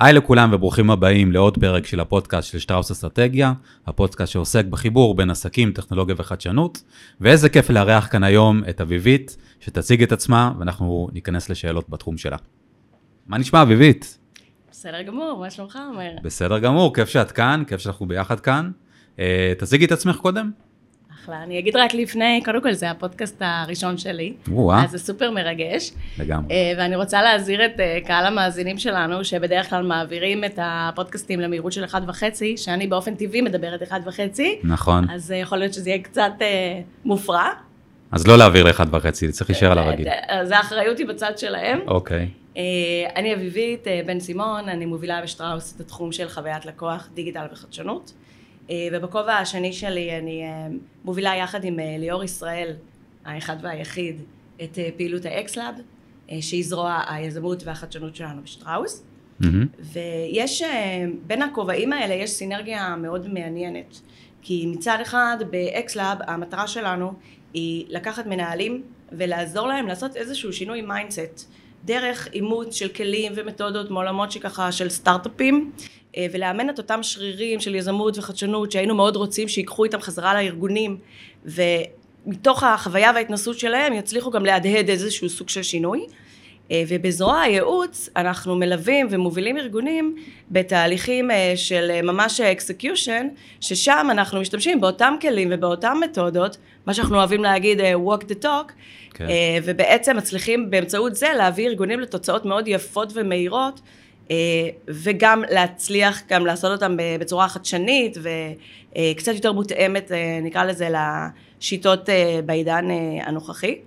היי לכולם וברוכים הבאים לעוד פרק של הפודקאסט של שטראוס אסטרטגיה, הפודקאסט שעוסק בחיבור בין עסקים, טכנולוגיה וחדשנות, ואיזה כיף לארח כאן היום את אביבית, שתציג את עצמה ואנחנו ניכנס לשאלות בתחום שלה. מה נשמע אביבית? בסדר גמור, מה שלומך אומר? בסדר גמור, כיף שאת כאן, כיף שאנחנו ביחד כאן. אה, תציגי את עצמך קודם. אחלה. אני אגיד רק לפני, קודם כל זה הפודקאסט הראשון שלי. או-אה. אז זה סופר מרגש. לגמרי. אה, ואני רוצה להזהיר את אה, קהל המאזינים שלנו, שבדרך כלל מעבירים את הפודקאסטים למהירות של 1.5, שאני באופן טבעי מדברת 1.5, נכון. אז אה, יכול להיות שזה יהיה קצת מופרע. אז לא להעביר לאחד וחצי, צריך להישאר על הרגיל. אז האחריות היא בצד שלהם. אוקיי. אני אביבית בן סימון, אני מובילה בשטראוס את התחום של חוויית לקוח, דיגיטל וחדשנות. אה, ובכובע השני שלי אני אה, מובילה יחד עם אה, ליאור ישראל, האחד והיחיד, את פעילות האקסלאב, שהיא זרוע היזמות והחדשנות שלנו בשטראוס. מהמם. ויש, בין הכובעים האלה יש סינרגיה מאוד מעניינת. כי מצד אחד באקסלאב המטרה שלנו היא לקחת מנהלים ולעזור להם לעשות איזשהו שינוי mindset דרך אימוץ של כלים ומתודות מעולמות שככה של סטארט-אפים ולאמן את אותם שרירים של יזמות וחדשנות שהיינו מאוד רוצים שיקחו איתם חזרה לארגונים ומתוך החוויה וההתנסות שלהם יצליחו גם להדהד איזשהו סוג של שינוי. אה, ובזרוע הייעוץ אנחנו מלווים ומובילים ארגונים בתהליכים אה, של אה, ממש execution, ששם אנחנו משתמשים באותם כלים ובאותם מתודות, מה שאנחנו אוהבים להגיד אה, walk the talk, כן. אה, ובעצם מצליחים באמצעות זה להביא ארגונים לתוצאות מאוד יפות ומהירות, אה, וגם להצליח גם לעשות אותם בצורה חדשנית וקצת יותר מותאמת, אה, נקרא לזה, לשיטות אה, בעידן אה, הנוכחי.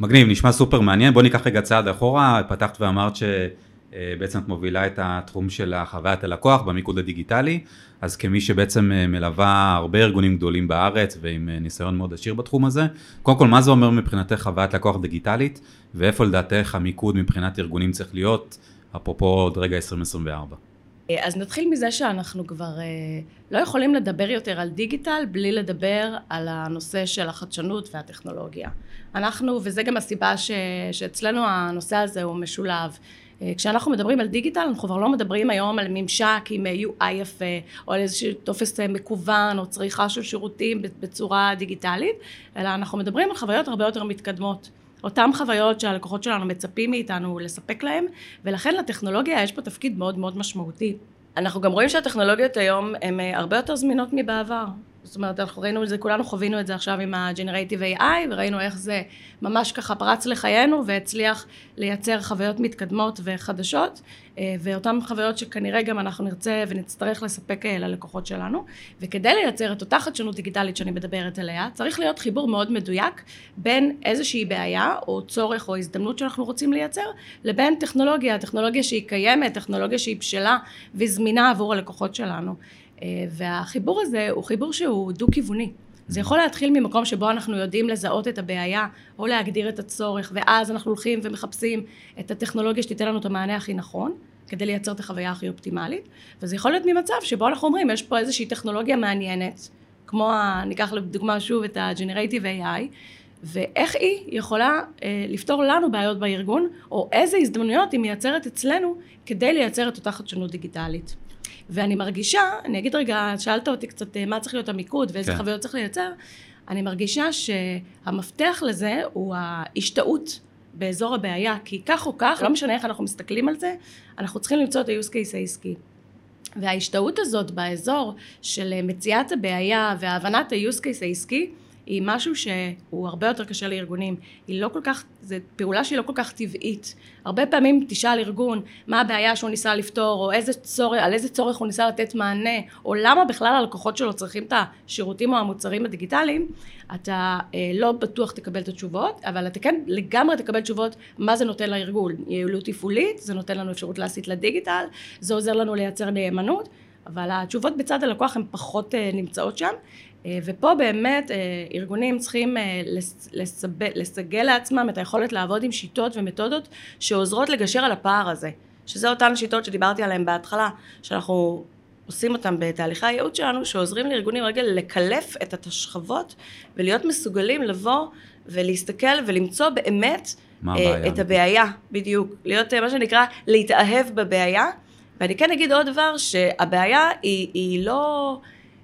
מגניב, נשמע סופר מעניין. בוא ניקח רגע צעד אחורה, פתחת ואמרת שבעצם את מובילה את התחום של חוויית הלקוח במיקוד הדיגיטלי, אז כמי שבעצם אה, מלווה הרבה ארגונים גדולים בארץ ועם אה, ניסיון מאוד עשיר בתחום הזה, קודם כל מה זה אומר מבחינתך חוויית לקוח דיגיטלית, ואיפה לדעתך המיקוד מבחינת ארגונים צריך להיות, אפרופו עוד רגע 2024. אה, אז נתחיל מזה שאנחנו כבר אה, לא יכולים לדבר יותר על דיגיטל בלי לדבר על הנושא של החדשנות והטכנולוגיה. אנחנו, וזה גם הסיבה ש, שאצלנו הנושא הזה הוא משולב. אה, כשאנחנו מדברים על דיגיטל, אנחנו כבר לא מדברים היום על ממשק עם UI יפה, או על איזשהו טופס מקוון, או צריכה של שירותים בצורה דיגיטלית, אלא אנחנו מדברים על חוויות הרבה יותר מתקדמות. אותן חוויות שהלקוחות שלנו מצפים מאיתנו לספק להם, ולכן לטכנולוגיה יש פה תפקיד מאוד מאוד משמעותי. אנחנו גם רואים שהטכנולוגיות היום הן אה, הרבה יותר זמינות מבעבר. זאת אומרת, אנחנו ראינו את זה, כולנו חווינו את זה עכשיו עם ה-Generative AI, וראינו איך זה ממש ככה פרץ לחיינו והצליח לייצר חוויות מתקדמות וחדשות, אה, ואותן חוויות שכנראה גם אנחנו נרצה ונצטרך לספק אה, ללקוחות שלנו. וכדי לייצר את אותה חדשנות דיגיטלית שאני מדברת עליה, צריך להיות חיבור מאוד מדויק בין איזושהי בעיה או צורך או הזדמנות שאנחנו רוצים לייצר, לבין טכנולוגיה, טכנולוגיה שהיא קיימת, טכנולוגיה שהיא בשלה וזמינה עבור הלקוחות שלנו. אה, והחיבור הזה הוא חיבור שהוא דו-כיווני. זה יכול להתחיל ממקום שבו אנחנו יודעים לזהות את הבעיה או להגדיר את הצורך ואז אנחנו הולכים ומחפשים את הטכנולוגיה שתיתן לנו את המענה הכי נכון כדי לייצר את החוויה הכי אופטימלית וזה יכול להיות ממצב שבו אנחנו אומרים יש פה איזושהי טכנולוגיה מעניינת כמו ה... ניקח לדוגמה שוב את ה-Generative AI ואיך היא יכולה אה, לפתור לנו בעיות בארגון או איזה הזדמנויות היא מייצרת אצלנו כדי לייצר את אותה חדשנות דיגיטלית. ואני מרגישה, אני אגיד רגע, שאלת אותי קצת אה, מה צריך להיות המיקוד ואיזה כן. חוויות צריך לייצר, אני מרגישה שהמפתח לזה הוא ההשתאות באזור הבעיה, כי כך או כך, לא משנה איך אנחנו מסתכלים על זה, אנחנו צריכים למצוא את ה-use case העסקי. וההשתאות הזאת באזור של אה, מציאת הבעיה והבנת ה-use case העסקי, היא משהו שהוא הרבה יותר קשה לארגונים. היא לא כל כך, זו פעולה שהיא לא כל כך טבעית. הרבה פעמים תשאל ארגון מה הבעיה שהוא ניסה לפתור, או איזה צורך, על איזה צורך הוא ניסה לתת מענה, או למה בכלל הלקוחות שלו צריכים את השירותים או המוצרים הדיגיטליים, אתה אה, לא בטוח תקבל את התשובות, אבל אתה כן לגמרי תקבל תשובות מה זה נותן לארגון. יעילות תפעולית, זה נותן לנו אפשרות להסיט לדיגיטל, זה עוזר לנו לייצר נאמנות. אבל התשובות בצד הלקוח הן פחות אה, נמצאות שם, ופה באמת אה, ארגונים צריכים אה, לס- לסב- לסגל לעצמם את היכולת לעבוד עם שיטות ומתודות שעוזרות לגשר על הפער הזה, שזה אותן שיטות שדיברתי עליהן בהתחלה, שאנחנו עושים אותן בתהליכי הייעוץ שלנו, שעוזרים לארגונים רגע לקלף את השכבות ולהיות מסוגלים לבוא ולהסתכל ולמצוא באמת אה, הבעיה? את הבעיה, בדיוק. להיות, אה, מה שנקרא, להתאהב בבעיה. ואני כן אגיד עוד דבר, שהבעיה היא, היא, לא,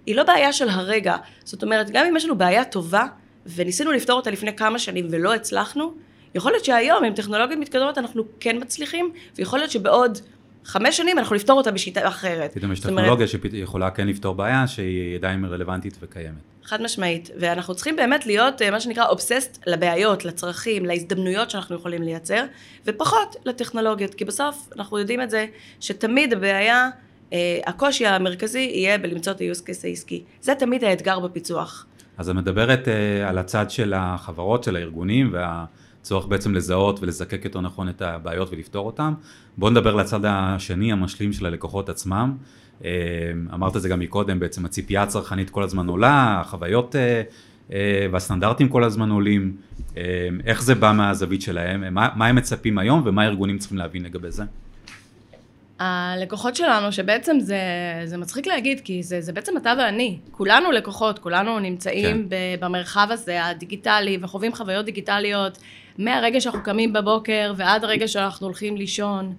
היא לא בעיה של הרגע. זאת אומרת, גם אם יש לנו בעיה טובה, וניסינו לפתור אותה לפני כמה שנים ולא הצלחנו, יכול להיות שהיום עם טכנולוגיות מתקדמות אנחנו כן מצליחים, ויכול להיות שבעוד חמש שנים אנחנו נפתור אותה בשיטה אחרת. פתאום יש אומרת, טכנולוגיה שיכולה כן לפתור בעיה שהיא עדיין רלוונטית וקיימת. חד משמעית, ואנחנו צריכים באמת להיות אה, מה שנקרא אובססט לבעיות, לצרכים, להזדמנויות שאנחנו יכולים לייצר, ופחות לטכנולוגיות, כי בסוף אנחנו יודעים את זה שתמיד הבעיה, הקושי המרכזי יהיה בלמצוא את ה-use case העסקי. זה תמיד האתגר בפיצוח. אז את מדברת uh, על הצד של החברות, של הארגונים, והצורך בעצם לזהות ולזקק יותר נכון את הבעיות ולפתור אותן. בואו נדבר לצד השני, המשלים של הלקוחות עצמם. Uh, אמרת את זה גם מקודם, בעצם הציפייה הצרכנית כל הזמן עולה, החוויות uh, uh, והסטנדרטים כל הזמן עולים. Uh, איך זה בא מהזווית שלהם? מה, מה הם מצפים היום ומה הארגונים צריכים להבין לגבי זה? הלקוחות שלנו, שבעצם זה, זה מצחיק להגיד, כי זה, זה בעצם אתה ואני. כולנו לקוחות, כולנו נמצאים כן. במרחב הזה, הדיגיטלי, וחווים חוויות דיגיטליות מהרגע שאנחנו קמים בבוקר ועד הרגע שאנחנו הולכים לישון.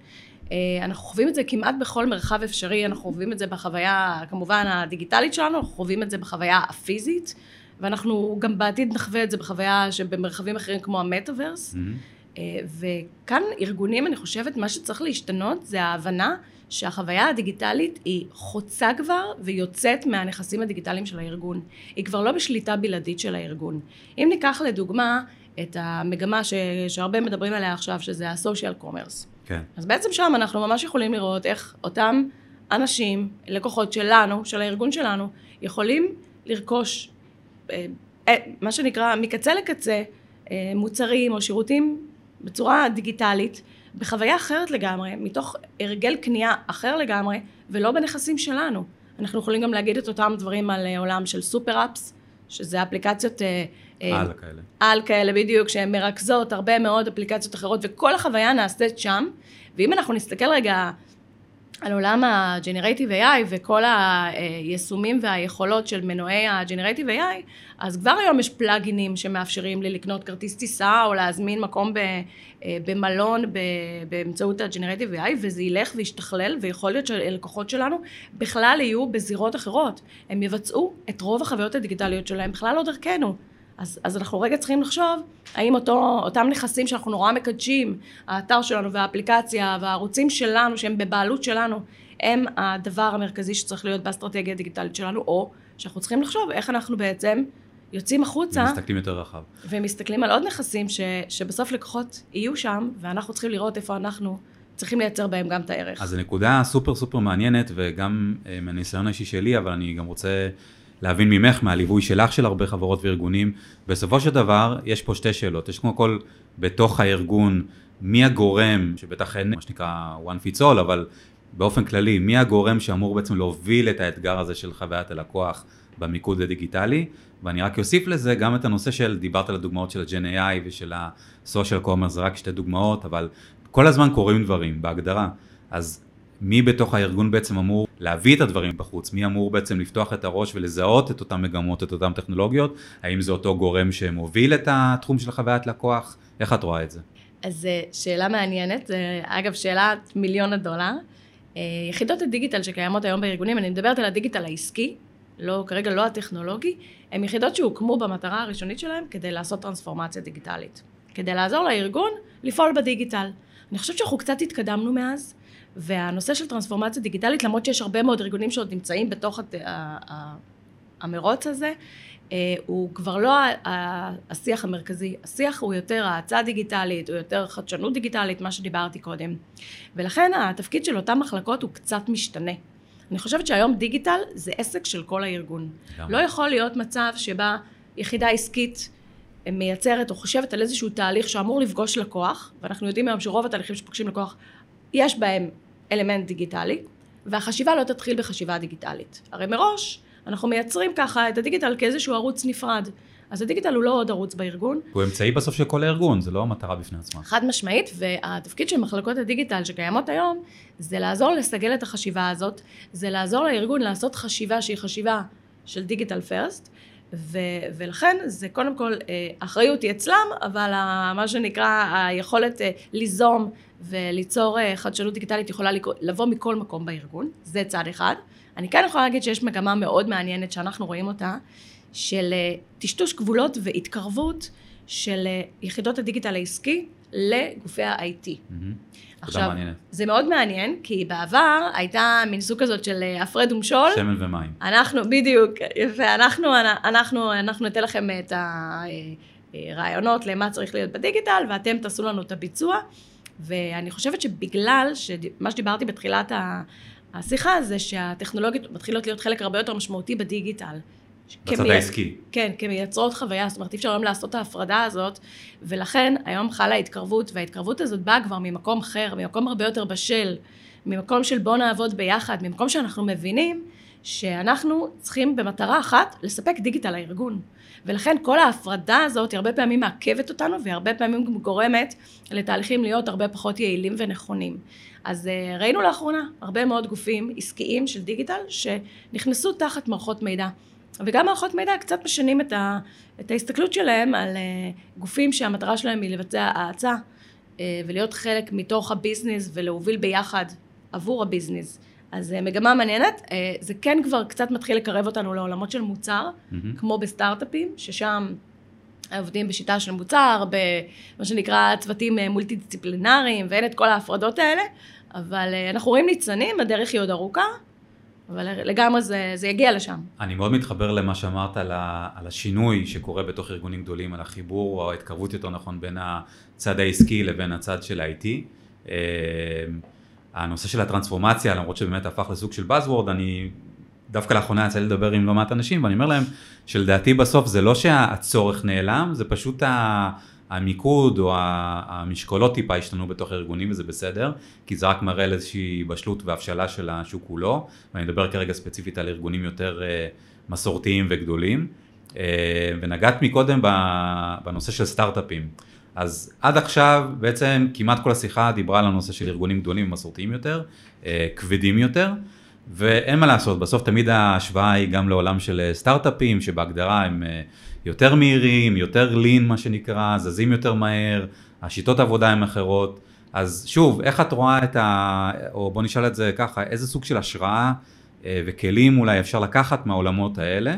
אה, אנחנו חווים את זה כמעט בכל מרחב אפשרי, אנחנו חווים את זה בחוויה, כמובן, הדיגיטלית שלנו, אנחנו חווים את זה בחוויה הפיזית, ואנחנו גם בעתיד נחווה את זה בחוויה שבמרחבים אחרים כמו המטאוורס. Mm-hmm. אה, וכאן ארגונים, אני חושבת, מה שצריך להשתנות זה ההבנה שהחוויה הדיגיטלית היא חוצה כבר ויוצאת מהנכסים הדיגיטליים של הארגון. היא כבר לא בשליטה בלעדית של הארגון. אם ניקח לדוגמה את המגמה ש... שהרבה מדברים עליה עכשיו, שזה ה-social commerce. כן. אז בעצם שם אנחנו ממש יכולים לראות איך אותם אנשים, לקוחות שלנו, של הארגון שלנו, יכולים לרכוש, אה, אה, מה שנקרא, מקצה לקצה, מוצרים או שירותים בצורה דיגיטלית, בחוויה אחרת לגמרי, מתוך הרגל קנייה אחר לגמרי, ולא בנכסים שלנו. אנחנו יכולים גם להגיד את אותם דברים על אה, עולם של סופר אפס, שזה אפליקציות... אה, אה, על כאלה. על כאלה, בדיוק, שהן מרכזות הרבה מאוד אפליקציות אחרות, וכל החוויה נעשית שם. ואם אנחנו נסתכל רגע על עולם ה-Generative AI וכל היישומים והיכולות של מנועי ה-Generative AI, אז כבר היום יש פלאגינים שמאפשרים לי לקנות כרטיס טיסה או להזמין מקום אה, במלון באמצעות ה-Generative AI, וזה ילך וישתכלל, ויכול להיות שהלקוחות שלנו בכלל יהיו בזירות אחרות. הם יבצעו את רוב החוויות הדיגיטליות שלהם בכלל לא דרכנו. אז, אז אנחנו רגע צריכים לחשוב האם אותו, אותם נכסים שאנחנו נורא מקדשים, האתר שלנו והאפליקציה והערוצים שלנו שהם בבעלות שלנו, הם הדבר המרכזי שצריך להיות באסטרטגיה הדיגיטלית שלנו, או שאנחנו צריכים לחשוב איך אנחנו בעצם יוצאים החוצה. ומסתכלים יותר רחב. ומסתכלים על עוד נכסים ש, שבסוף לקוחות יהיו שם, ואנחנו צריכים לראות איפה אנחנו צריכים לייצר בהם גם את הערך. אז זו נקודה סופר סופר מעניינת, וגם אה, מהניסיון האישי שלי, אבל אני גם רוצה להבין ממך, מהליווי שלך של הרבה חברות וארגונים. בסופו של דבר, יש פה שתי שאלות. יש כמו כל, בתוך הארגון, מי הגורם, שבטח אין מה שנקרא one fits all, אבל באופן כללי, מי הגורם שאמור בעצם להוביל את האתגר הזה של חוויית הלקוח במיקוד הדיגיטלי, ואני רק אוסיף לזה גם את הנושא של, דיברת על הדוגמאות של ה-Gen AI ושל ה-Social Commerce, זה רק שתי דוגמאות, אבל כל הזמן קורים דברים בהגדרה. אז מי בתוך הארגון בעצם אמור להביא את הדברים בחוץ? מי אמור בעצם לפתוח את הראש ולזהות את אותן מגמות, את אותן טכנולוגיות? האם זה אותו גורם שמוביל את התחום של חוויית לקוח? איך את רואה את זה? אז אה, שאלה מעניינת, אגב שאלת מיליון הדולר. אה, יחידות הדיגיטל שקיימות היום בארגונים, אני מדברת על הדיגיטל העסקי, לא, כרגע לא הטכנולוגי, הן יחידות שהוקמו במטרה הראשונית שלהן כדי לעשות טרנספורמציה דיגיטלית. כדי לעזור לארגון לפעול בדיגיטל. אני חושבת שאנחנו קצת התקדמנו מאז, והנושא של טרנספורמציה דיגיטלית, למרות שיש הרבה מאוד ארגונים שעוד נמצאים בתוך המרוץ הזה, אה, הוא כבר לא השיח המרכזי, השיח הוא יותר האצה דיגיטלית, הוא יותר חדשנות דיגיטלית, מה שדיברתי קודם. ולכן התפקיד של אותן מחלקות הוא קצת משתנה. אני חושבת שהיום דיגיטל זה עסק של כל הארגון. גם. לא יכול להיות מצב שבה יחידה עסקית מייצרת או חושבת על איזשהו תהליך שאמור לפגוש לקוח, ואנחנו יודעים היום שרוב התהליכים שפוגשים לקוח, יש בהם אלמנט דיגיטלי, והחשיבה לא תתחיל בחשיבה דיגיטלית. הרי מראש אנחנו מייצרים ככה את הדיגיטל כאיזשהו ערוץ נפרד. אז הדיגיטל הוא לא עוד ערוץ בארגון. הוא אמצעי בסוף של כל הארגון, זה לא המטרה בפני עצמה. חד משמעית, והתפקיד של מחלקות הדיגיטל שקיימות היום, זה לעזור לסגל את החשיבה הזאת, זה לעזור לארגון לעשות חשיבה שהיא חשיבה של דיגיטל פרסט, ו- ולכן זה קודם כל, האחריות היא אצלם, אבל מה שנקרא היכולת ליזום וליצור חדשנות דיגיטלית יכולה לבוא מכל מקום בארגון, זה צד אחד. אני כן יכולה להגיד שיש מגמה מאוד מעניינת שאנחנו רואים אותה, של טשטוש גבולות והתקרבות של יחידות הדיגיטל העסקי לגופי ה-IT. Mm-hmm. עכשיו, זה מאוד מעניין, כי בעבר הייתה מין סוג כזאת של אה, הפרד ומשול. שמן ומים. אנחנו, בדיוק, יפה, אנחנו, אנחנו, אנחנו ניתן לכם את הרעיונות למה צריך להיות בדיגיטל, ואתם תעשו לנו את הביצוע. ואני חושבת שבגלל שמה שדיברתי בתחילת השיחה זה שהטכנולוגיות מתחילות להיות חלק הרבה יותר משמעותי בדיגיטל. בצד כמי... העסקי. כן, כמייצרות חוויה, זאת אומרת אי אפשר היום לעשות את ההפרדה הזאת, ולכן היום חלה התקרבות, וההתקרבות הזאת באה כבר ממקום אחר, ממקום הרבה יותר בשל, ממקום של בוא נעבוד ביחד, ממקום שאנחנו מבינים שאנחנו צריכים במטרה אחת לספק דיגיטל לארגון. ולכן כל ההפרדה הזאת היא הרבה פעמים מעכבת אותנו והיא הרבה פעמים גם גורמת לתהליכים להיות הרבה פחות יעילים ונכונים. אז אה, ראינו לאחרונה הרבה מאוד גופים עסקיים של דיגיטל שנכנסו תחת מערכות מידע. וגם מערכות מידע קצת משנים את, ה, את ההסתכלות שלהם על uh, גופים שהמטרה שלהם היא לבצע האצה uh, ולהיות חלק מתוך הביזנס ולהוביל ביחד עבור הביזנס. אז uh, מגמה מעניינת, uh, זה כן כבר קצת מתחיל לקרב אותנו לעולמות של מוצר, mm-hmm. כמו בסטארט-אפים, ששם עובדים בשיטה של מוצר, במה שנקרא צוותים מולטי דיסציפלינריים, ואין את כל ההפרדות האלה, אבל uh, אנחנו רואים ניצנים, הדרך היא עוד ארוכה. אבל לגמרי זה, זה יגיע לשם. אני מאוד מתחבר למה שאמרת על, ה, על השינוי שקורה בתוך ארגונים גדולים, על החיבור או ההתקרבות יותר נכון בין הצד העסקי לבין הצד של ה-IT. אה, הנושא של הטרנספורמציה, למרות שבאמת הפך לסוג של Buzzword, אני דווקא לאחרונה יצא לי לדבר עם לא מעט אנשים ואני אומר להם שלדעתי בסוף זה לא שהצורך נעלם, זה פשוט ה... המיקוד או המשקולות טיפה השתנו בתוך הארגונים וזה בסדר, כי זה רק מראה על איזושהי בשלות והבשלה של השוק כולו, ואני מדבר כרגע ספציפית על ארגונים יותר אה, מסורתיים וגדולים. אה, ונגעת מקודם בנושא של סטארט-אפים. אז עד עכשיו בעצם כמעט כל השיחה דיברה על הנושא של ארגונים גדולים ומסורתיים יותר, אה, כבדים יותר, ואין מה לעשות, בסוף תמיד ההשוואה היא גם לעולם של סטארט-אפים, שבהגדרה הם יותר מהירים, יותר לין מה שנקרא, זזים יותר מהר, השיטות עבודה הן אחרות. אז שוב, איך את רואה את ה... או בוא נשאל את זה ככה, איזה סוג של השראה אה, וכלים אולי אפשר לקחת מהעולמות האלה,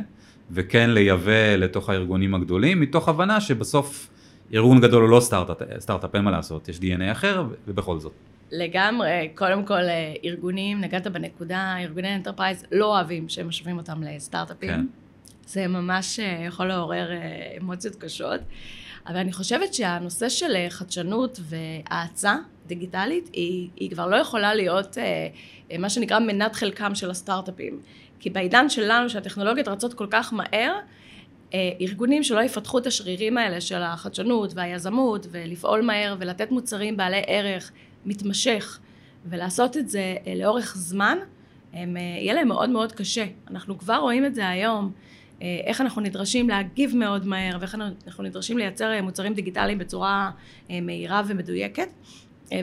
וכן לייבא לתוך הארגונים הגדולים, מתוך הבנה שבסוף ארגון גדול הוא לא סטארט-אפ, סטארט אין מה לעשות, יש DNA אחר, ובכל זאת. לגמרי, קודם כל אה, ארגונים, נגעת בנקודה, ארגוני enterprise לא אוהבים שמשווים אותם לסטארט-אפים. כן. זה ממש אה, יכול לעורר אה, אמוציות קשות. אבל אני חושבת שהנושא של חדשנות והאצה דיגיטלית היא, היא כבר לא יכולה להיות מה שנקרא מנת חלקם של הסטארט-אפים. כי בעידן שלנו שהטכנולוגיות רצות כל כך מהר, ארגונים שלא יפתחו את השרירים האלה של החדשנות והיזמות ולפעול מהר ולתת מוצרים בעלי ערך מתמשך ולעשות את זה לאורך זמן, הם, יהיה להם מאוד מאוד קשה. אנחנו כבר רואים את זה היום. אה, איך אנחנו נדרשים להגיב מאוד מהר ואיך אנחנו נדרשים לייצר אה, מוצרים דיגיטליים בצורה אה, מהירה ומדויקת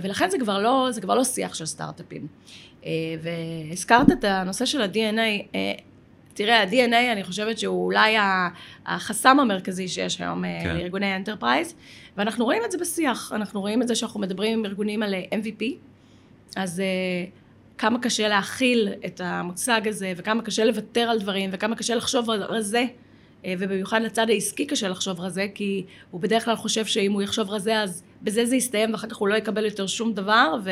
ולכן זה כבר לא, זה כבר לא שיח של סטארט-אפים והזכרת את הנושא של ה-DNA תראה ה-DNA אני חושבת שהוא אולי החסם המרכזי שיש היום כן. לארגוני enterprise ואנחנו רואים את זה בשיח. אנחנו רואים את זה שאנחנו מדברים עם ארגונים על MVP אז כמה קשה להכיל את המושג הזה, וכמה קשה לוותר על דברים, וכמה קשה לחשוב רזה, אה, ובמיוחד לצד העסקי קשה לחשוב רזה, כי הוא בדרך כלל חושב שאם הוא יחשוב רזה אז בזה זה יסתיים, ואחר כך הוא לא יקבל יותר שום דבר, ו...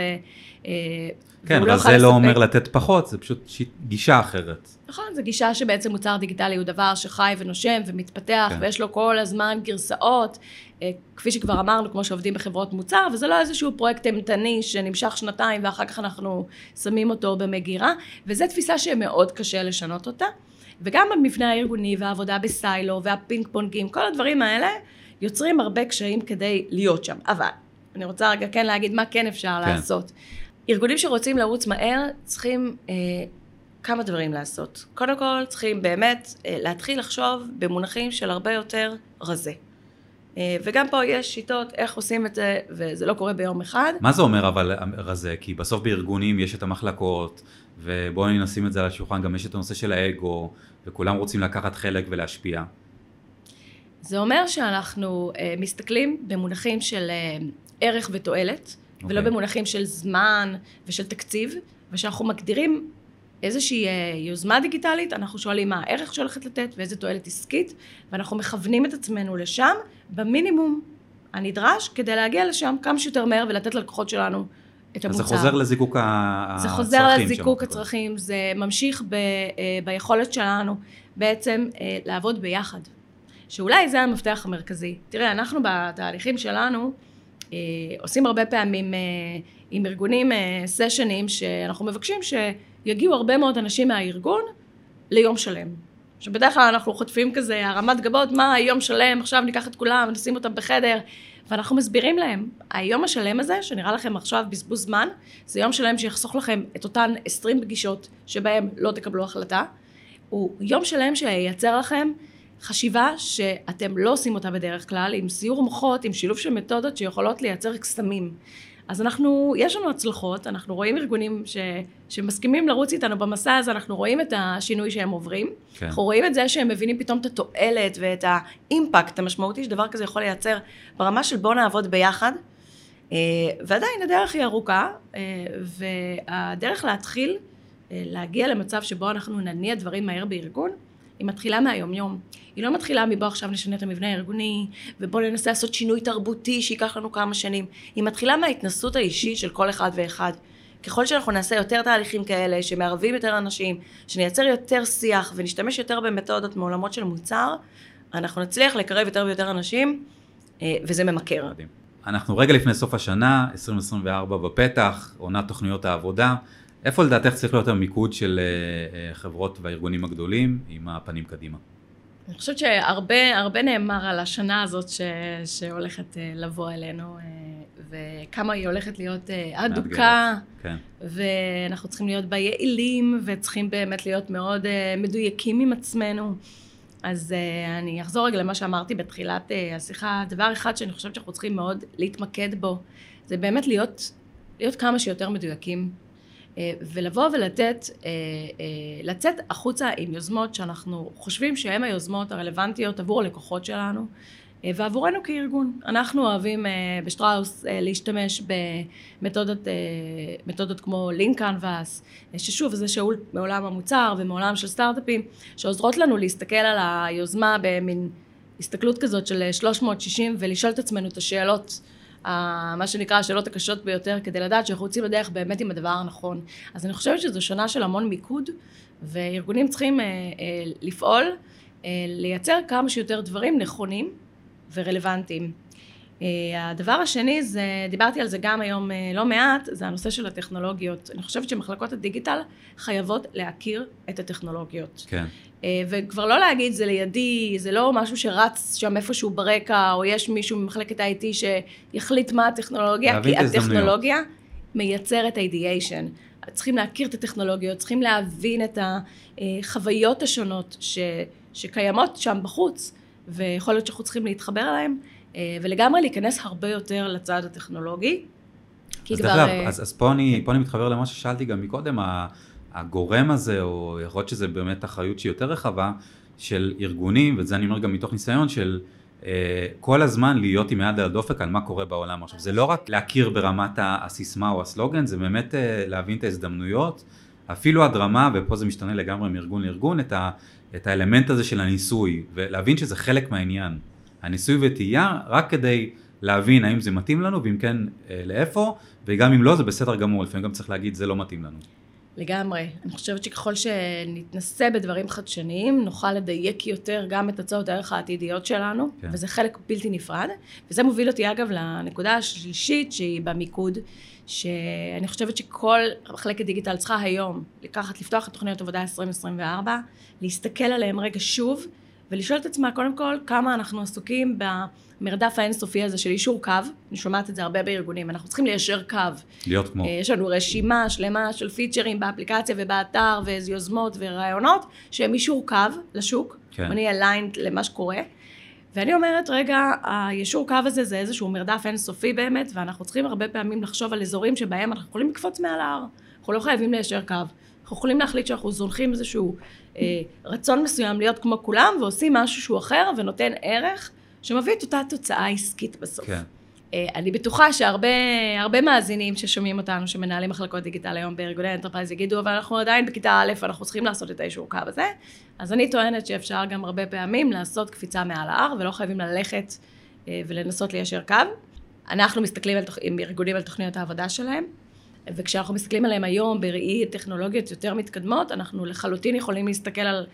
אה, כן, אבל לא זה לא אומר לתת פחות, זה פשוט גישה אחרת. נכון, זו גישה שבעצם מוצר דיגיטלי הוא דבר שחי ונושם ומתפתח, כן. ויש לו כל הזמן גרסאות, אה, כפי שכבר אמרנו, כמו שעובדים בחברות מוצר, וזה לא איזשהו פרויקט אימתני שנמשך שנתיים ואחר כך אנחנו שמים אותו במגירה, וזו תפיסה שמאוד קשה לשנות אותה. וגם המבנה הארגוני והעבודה בסיילו והפינג פונגים, כל הדברים האלה יוצרים הרבה קשיים כדי להיות שם. אבל אני רוצה רגע כן להגיד מה כן אפשר כן. לעשות. ארגונים שרוצים לרוץ מהר צריכים אה, כמה דברים לעשות. קודם כל צריכים באמת אה, להתחיל לחשוב במונחים של הרבה יותר רזה. אה, וגם פה יש שיטות איך עושים את זה, וזה לא קורה ביום אחד. מה זה אומר אבל רזה? כי בסוף בארגונים יש את המחלקות, ובואי נשים את זה על השולחן, גם יש את הנושא של האגו, וכולם רוצים לקחת חלק ולהשפיע. זה אומר שאנחנו אה, מסתכלים במונחים של אה, ערך ותועלת, okay. ולא אוקיי. במונחים של זמן ושל תקציב, ושאנחנו מגדירים איזושהי יוזמה דיגיטלית, אנחנו שואלים מה הערך שהולכת לתת ואיזה תועלת עסקית, ואנחנו מכוונים את עצמנו לשם במינימום הנדרש כדי להגיע לשם כמה שיותר מהר ולתת ללקוחות שלנו את אז המוצר. זה חוזר לזיקוק ה- זה הצרכים. חוזר לזיקוק. הצרכים, זה ממשיך ב, אה, ביכולת שלנו בעצם אה, לעבוד ביחד. שאולי זה המפתח המרכזי. תראה, אנחנו בתהליכים שלנו אה, עושים הרבה פעמים עם ארגונים סשנים שאנחנו מבקשים שיגיעו הרבה מאוד אנשים מהארגון ליום שלם. שבדרך כלל אנחנו חוטפים כזה הרמת גבות, מה יום שלם, עכשיו ניקח את כולם ונשים אותם בחדר, ואנחנו מסבירים להם, היום השלם הזה, שנראה לכם עכשיו בזבוז זמן, זה יום שלם שיחסוך לכם את אותן 20 פגישות שבהם לא תקבלו החלטה, הוא יום שלם שייצר לכם חשיבה שאתם לא עושים אותה בדרך כלל, עם סיור מוחות, עם שילוב של מתודות שיכולות לייצר קסמים. אז אנחנו, יש לנו הצלחות, אנחנו רואים ארגונים ש, שמסכימים לרוץ איתנו במסע הזה, אנחנו רואים את השינוי שהם עוברים. כן. אנחנו רואים את זה שהם מבינים פתאום את התועלת ואת האימפקט המשמעותי שדבר כזה יכול לייצר ברמה של בוא נעבוד ביחד. אה, ועדיין הדרך היא ארוכה, אה, והדרך להתחיל אה, להגיע למצב שבו אנחנו נניע דברים מהר בארגון, היא מתחילה מהיומיום. היא לא מתחילה מבוא עכשיו נשנה את המבנה הארגוני, ובוא ננסה לעשות שינוי תרבותי שייקח לנו כמה שנים. היא מתחילה מההתנסות האישית של כל אחד ואחד. ככל שאנחנו נעשה יותר תהליכים כאלה, שמערבים יותר אנשים, שנייצר יותר שיח ונשתמש יותר במתודות מעולמות של מוצר, אנחנו נצליח לקרב יותר ויותר אנשים, אה, וזה ממכר. אנחנו רגע לפני סוף השנה, 2024 בפתח, עונת תוכניות העבודה. איפה לדעתך צריך להיות המיקוד של אה, אה, חברות והארגונים הגדולים עם הפנים קדימה? אני חושבת שהרבה הרבה נאמר על השנה הזאת ש, שהולכת אה, לבוא אלינו, אה, וכמה היא הולכת להיות אה, אדוקה, כן. ואנחנו צריכים להיות בה יעילים, וצריכים באמת להיות מאוד אה, מדויקים עם עצמנו. אז אה, אני אחזור רגע למה שאמרתי בתחילת אה, השיחה. דבר אחד שאני חושבת שאנחנו צריכים מאוד להתמקד בו, זה באמת להיות, להיות כמה שיותר מדויקים. אה, ולבוא ולתת, אה, אה, לצאת החוצה עם יוזמות שאנחנו חושבים שהן היוזמות הרלוונטיות עבור הלקוחות שלנו ועבורנו כארגון. אנחנו אוהבים בשטראוס להשתמש במתודות מתודות כמו לינק קנבאס, ששוב זה שאול מעולם המוצר ומעולם של סטארט-אפים, שעוזרות לנו להסתכל על היוזמה במין הסתכלות כזאת של 360 ולשאול את עצמנו את השאלות מה שנקרא השאלות הקשות ביותר, כדי לדעת שאנחנו יוצאים לדרך באמת עם הדבר הנכון. אז אני חושבת שזו שנה של המון מיקוד, וארגונים צריכים אה, אה, לפעול, אה, לייצר כמה שיותר דברים נכונים ורלוונטיים. אה, הדבר השני זה, דיברתי על זה גם היום אה, לא מעט, זה הנושא של הטכנולוגיות. אני חושבת שמחלקות הדיגיטל חייבות להכיר את הטכנולוגיות. כן. אה, וכבר לא להגיד זה לידי, זה לא משהו שרץ שם איפשהו ברקע, או יש מישהו ממחלקת ה-IT שיחליט מה הטכנולוגיה, כי. הטכנולוגיה מייצרת אידיאשן. צריכים להכיר את הטכנולוגיות, צריכים להבין את החוויות השונות ש, שקיימות שם בחוץ, ויכול להיות שאנחנו צריכים להתחבר אליהן, ולגמרי להיכנס הרבה יותר לצד הטכנולוגי. כי אז כבר... דרך אה, אז, אז פה, אני, פה אני מתחבר למה ששאלתי גם מקודם, הגורם הזה, או יכול להיות שזה באמת אחריות שהיא יותר רחבה, של ארגונים, ואת זה אני אומר גם מתוך ניסיון, של אה, כל הזמן להיות עם יד על הדופק על מה קורה בעולם. עכשיו, זה לא רק להכיר ברמת הסיסמה או הסלוגן, זה באמת אה, להבין את ההזדמנויות, אפילו הדרמה, ופה זה משתנה לגמרי מארגון לארגון, את, ה, את האלמנט הזה של הניסוי, ולהבין שזה חלק מהעניין. הניסוי וטעייה, רק כדי להבין האם זה מתאים לנו, ואם כן, אה, לאיפה, וגם אם לא, זה בסדר גמור, לפעמים גם צריך להגיד, זה לא מתאים לנו. לגמרי. אני חושבת שככל שנתנסה בדברים חדשניים, נוכל לדייק יותר גם את הצעות הערך העתידיות שלנו, כן. וזה חלק בלתי נפרד. וזה מוביל אותי אגב לנקודה השלישית שהיא במיקוד, שאני חושבת שכל מחלקת דיגיטל צריכה היום לקחת, לפתוח את תוכניות עבודה 2024, להסתכל עליהם רגע שוב, ולשאול את עצמה קודם כל כמה אנחנו עסוקים במרדף האינסופי הזה של יישור קו, אני שומעת את זה הרבה בארגונים, אנחנו צריכים ליישר קו. להיות כמו, אה, יש לנו רשימה שלמה של פיצ'רים באפליקציה ובאתר ואיזה יוזמות ורעיונות שהם יישור קו לשוק, כן. אני aligned למה שקורה. ואני אומרת רגע היישור קו הזה זה איזשהו מרדף אינסופי באמת ואנחנו צריכים הרבה פעמים לחשוב על אזורים שבהם אנחנו יכולים לקפוץ מעל ההר, אנחנו לא חייבים ליישר קו, אנחנו יכולים להחליט שאנחנו זונחים איזשהו אה, רצון מסוים להיות כמו כולם ועושים משהו שהוא אחר ונותן ערך שמביא את אותה תוצאה עסקית בסוף. כן. אה, אני בטוחה שהרבה מאזינים ששומעים אותנו, שמנהלים מחלקות דיגיטל היום בארגוני enterprise, יגידו, אבל אנחנו עדיין בכיתה א', אנחנו צריכים לעשות את היישור קו הזה. אז אני טוענת שאפשר גם הרבה פעמים לעשות קפיצה מעל ההר, ולא חייבים ללכת אה, ולנסות ליישר קו. אנחנו מסתכלים על, עם ארגונים על תוכניות העבודה שלהם, וכשאנחנו מסתכלים עליהם היום בראי טכנולוגיות יותר מתקדמות, אנחנו לחלוטין יכולים להסתכל על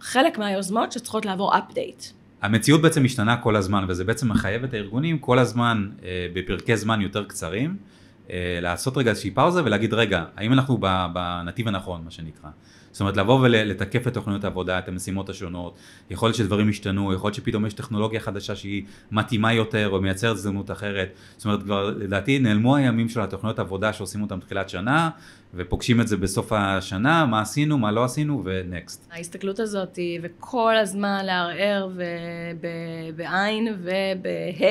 חלק מהיוזמות שצריכות לעבור update. המציאות בעצם משתנה כל הזמן, וזה בעצם מחייב את הארגונים כל הזמן, אה, בפרקי זמן יותר קצרים, אה, לעשות רגע איזושהי פאוזה ולהגיד, רגע, האם אנחנו בנתיב הנכון, מה שנקרא. זאת אומרת, לבוא ולתקף את תוכניות העבודה, את המשימות השונות, יכול להיות שדברים השתנו, יכול להיות שפתאום יש טכנולוגיה חדשה שהיא מתאימה יותר או מייצרת הזדמנות אחרת. זאת אומרת, כבר לדעתי נעלמו הימים של התוכניות העבודה שעושים אותם תחילת שנה, ופוגשים את זה בסוף השנה, מה עשינו, מה לא עשינו, ונקסט. ההסתכלות הזאת וכל הזמן לערער בעין ובה'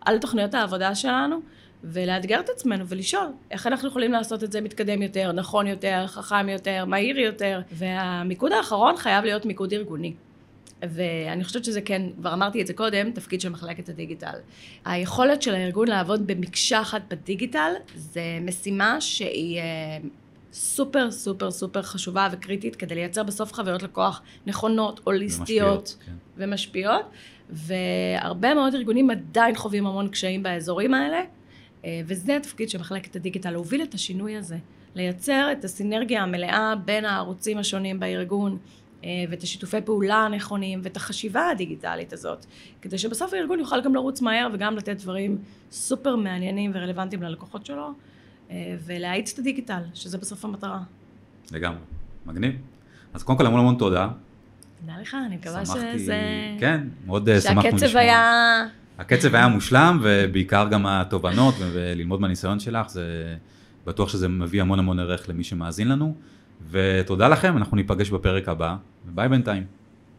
על תוכניות העבודה שלנו. ולאתגר את עצמנו ולשאול איך אנחנו יכולים לעשות את זה מתקדם יותר, נכון יותר, חכם יותר, מהיר יותר, והמיקוד האחרון חייב להיות מיקוד ארגוני. ואני חושבת שזה כן, כבר אמרתי את זה קודם, תפקיד של מחלקת הדיגיטל. היכולת של הארגון לעבוד במקשה אחת בדיגיטל, זה משימה שהיא אה, סופר סופר סופר חשובה וקריטית כדי לייצר בסוף חוויות לקוח נכונות, הוליסטיות ומשפיעות, כן. ומשפיעות. והרבה מאוד ארגונים עדיין חווים המון קשיים באזורים האלה, וזה התפקיד של מחלקת הדיגיטל, להוביל את השינוי הזה, לייצר את הסינרגיה המלאה בין הערוצים השונים בארגון, אה, ואת השיתופי פעולה הנכונים, ואת החשיבה הדיגיטלית הזאת, כדי שבסוף הארגון יוכל גם לרוץ מהר וגם לתת דברים סופר מעניינים ורלוונטיים ללקוחות שלו, אה, ולהאיץ את הדיגיטל, שזה בסוף המטרה. לגמרי, מגניב. אז קודם כל המון המון תודה. תודה לך, אני מקווה שזה... כן, מאוד שמחנו לשמוע. שהקצב היה... הקצב היה מושלם, ובעיקר גם התובנות, וללמוד מהניסיון שלך, זה בטוח שזה מביא המון המון ערך למי שמאזין לנו. ותודה לכם, אנחנו ניפגש בפרק הבא, וביי בינתיים.